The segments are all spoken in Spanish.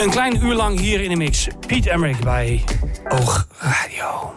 Een klein uur lang hier in de mix. Piet Emmerich bij Oog Radio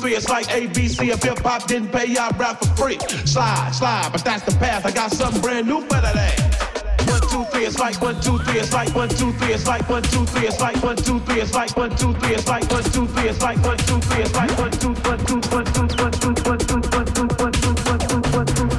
Megabeat. ABC if hip hop didn't pay, I rap for free. Slide, slide, but that's the path. I got something brand new for that One, two, three, it's like one, two, three, it's like one, two, three, it's like one, two, three, it's like one, two, three, it's like one, two, three, it's like one, two, three, it's like one, two, three, it's like one, two, one, two, one, two, one, two, one, two, one, two, one, two, one, two,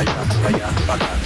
allá, para allá.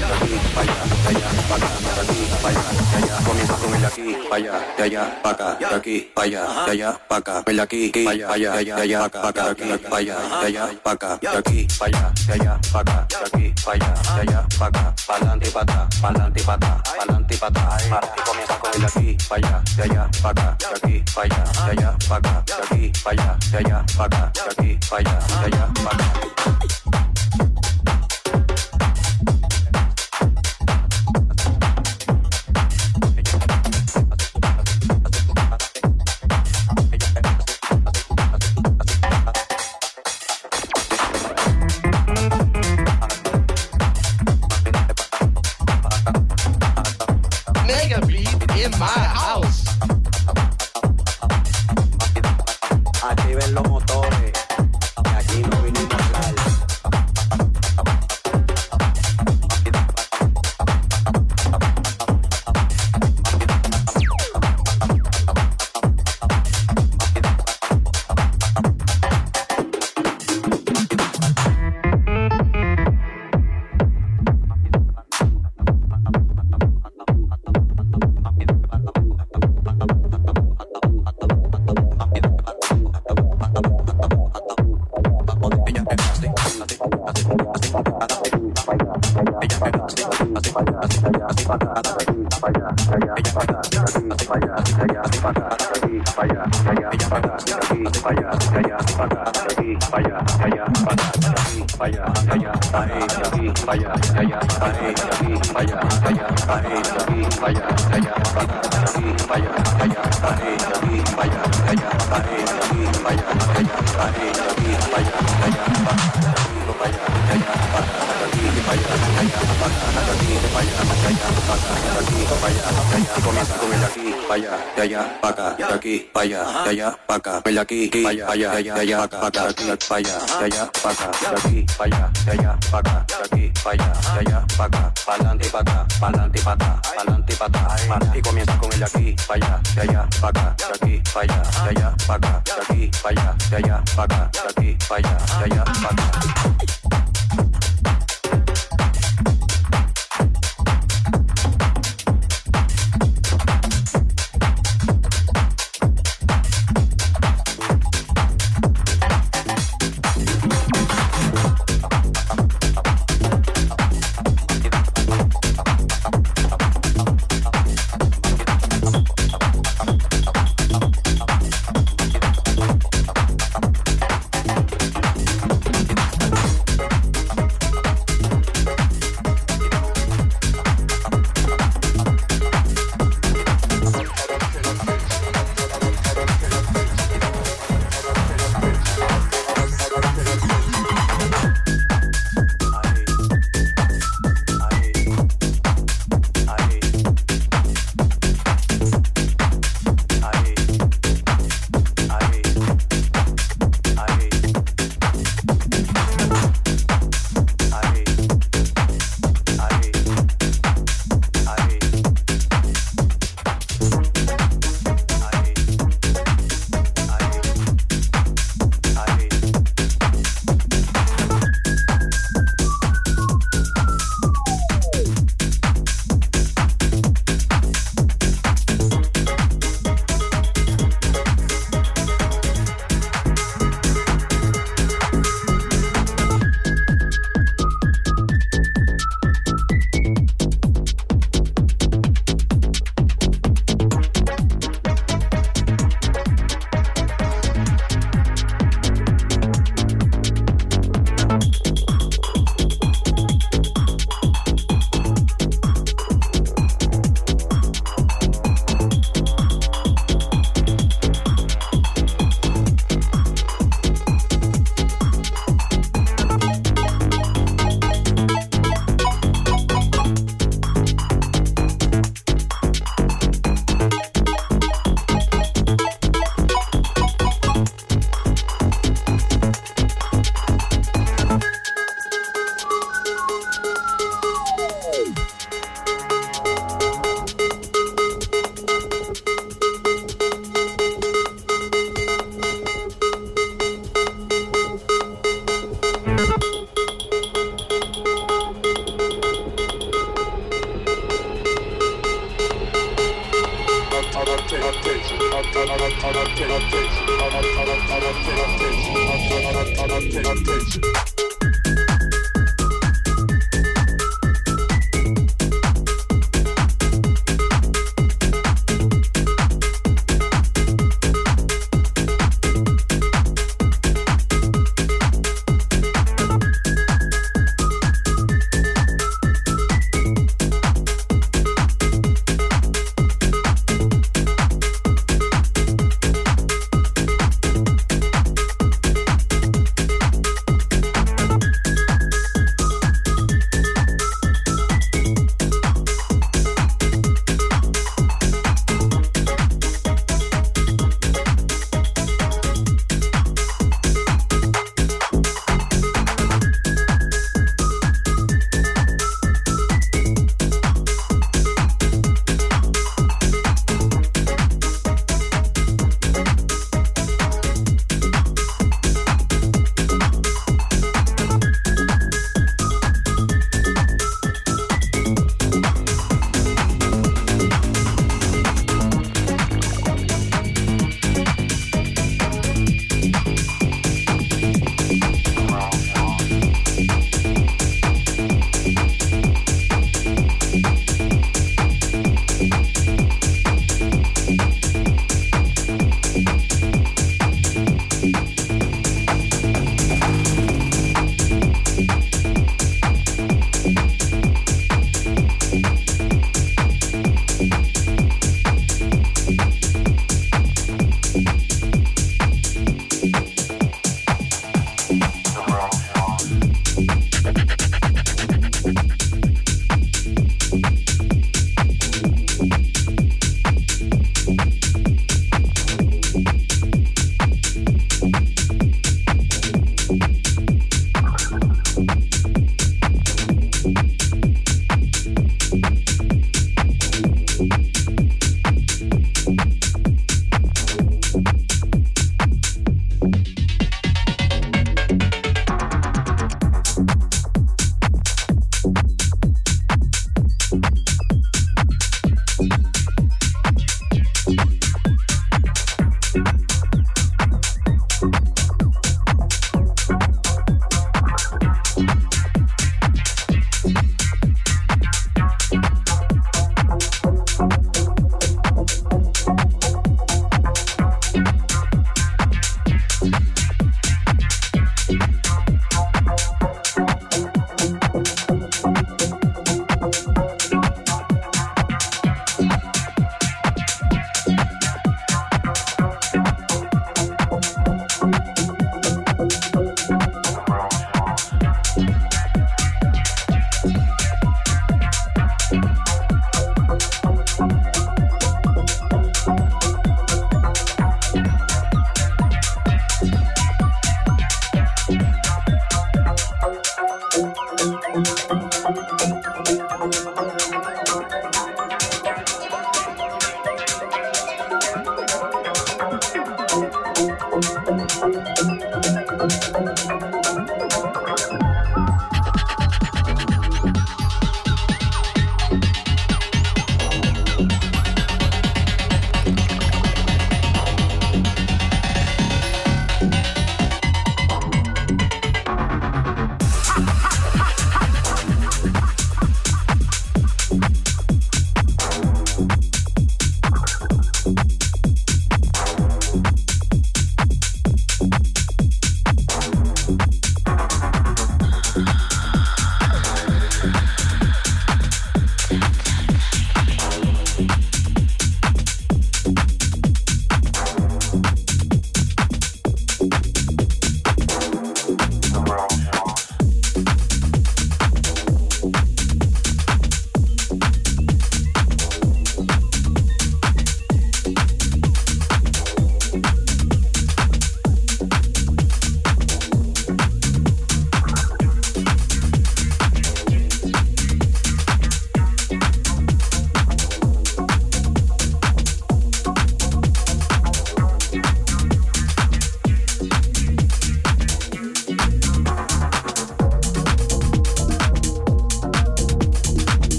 Comienza con el aquí, allá, de allá, para acá, de aquí, para allá, de allá, para acá, de aquí, para allá, de allá, de allá, para acá, de aquí, para allá, de allá, para acá, de aquí, para allá, de allá, para acá, de aquí, para allá, de allá, para acá, para adelante y para atrás, para adelante para atrás, para adelante para atrás. Y comienza con el de aquí, para allá, de allá, para acá, de aquí, para allá, de allá, para acá, de aquí, para allá, de allá, para acá, de aquí, para allá, de allá, para acá.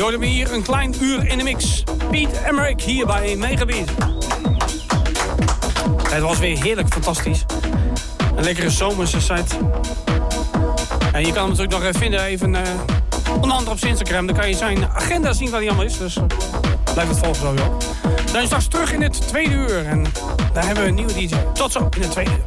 Je we hier een klein uur in de mix. Piet Emmerich hier bij Megabit. Het was weer heerlijk fantastisch. Een lekkere zomerse site. En je kan hem natuurlijk nog eh, vinden even... Uh, onder andere op Instagram. Dan kan je zijn agenda zien waar hij allemaal is. Dus eh, blijf het volgen sowieso. Dan is straks terug in het tweede uur. En daar hebben we een nieuwe DJ. Tot zo in het tweede uur.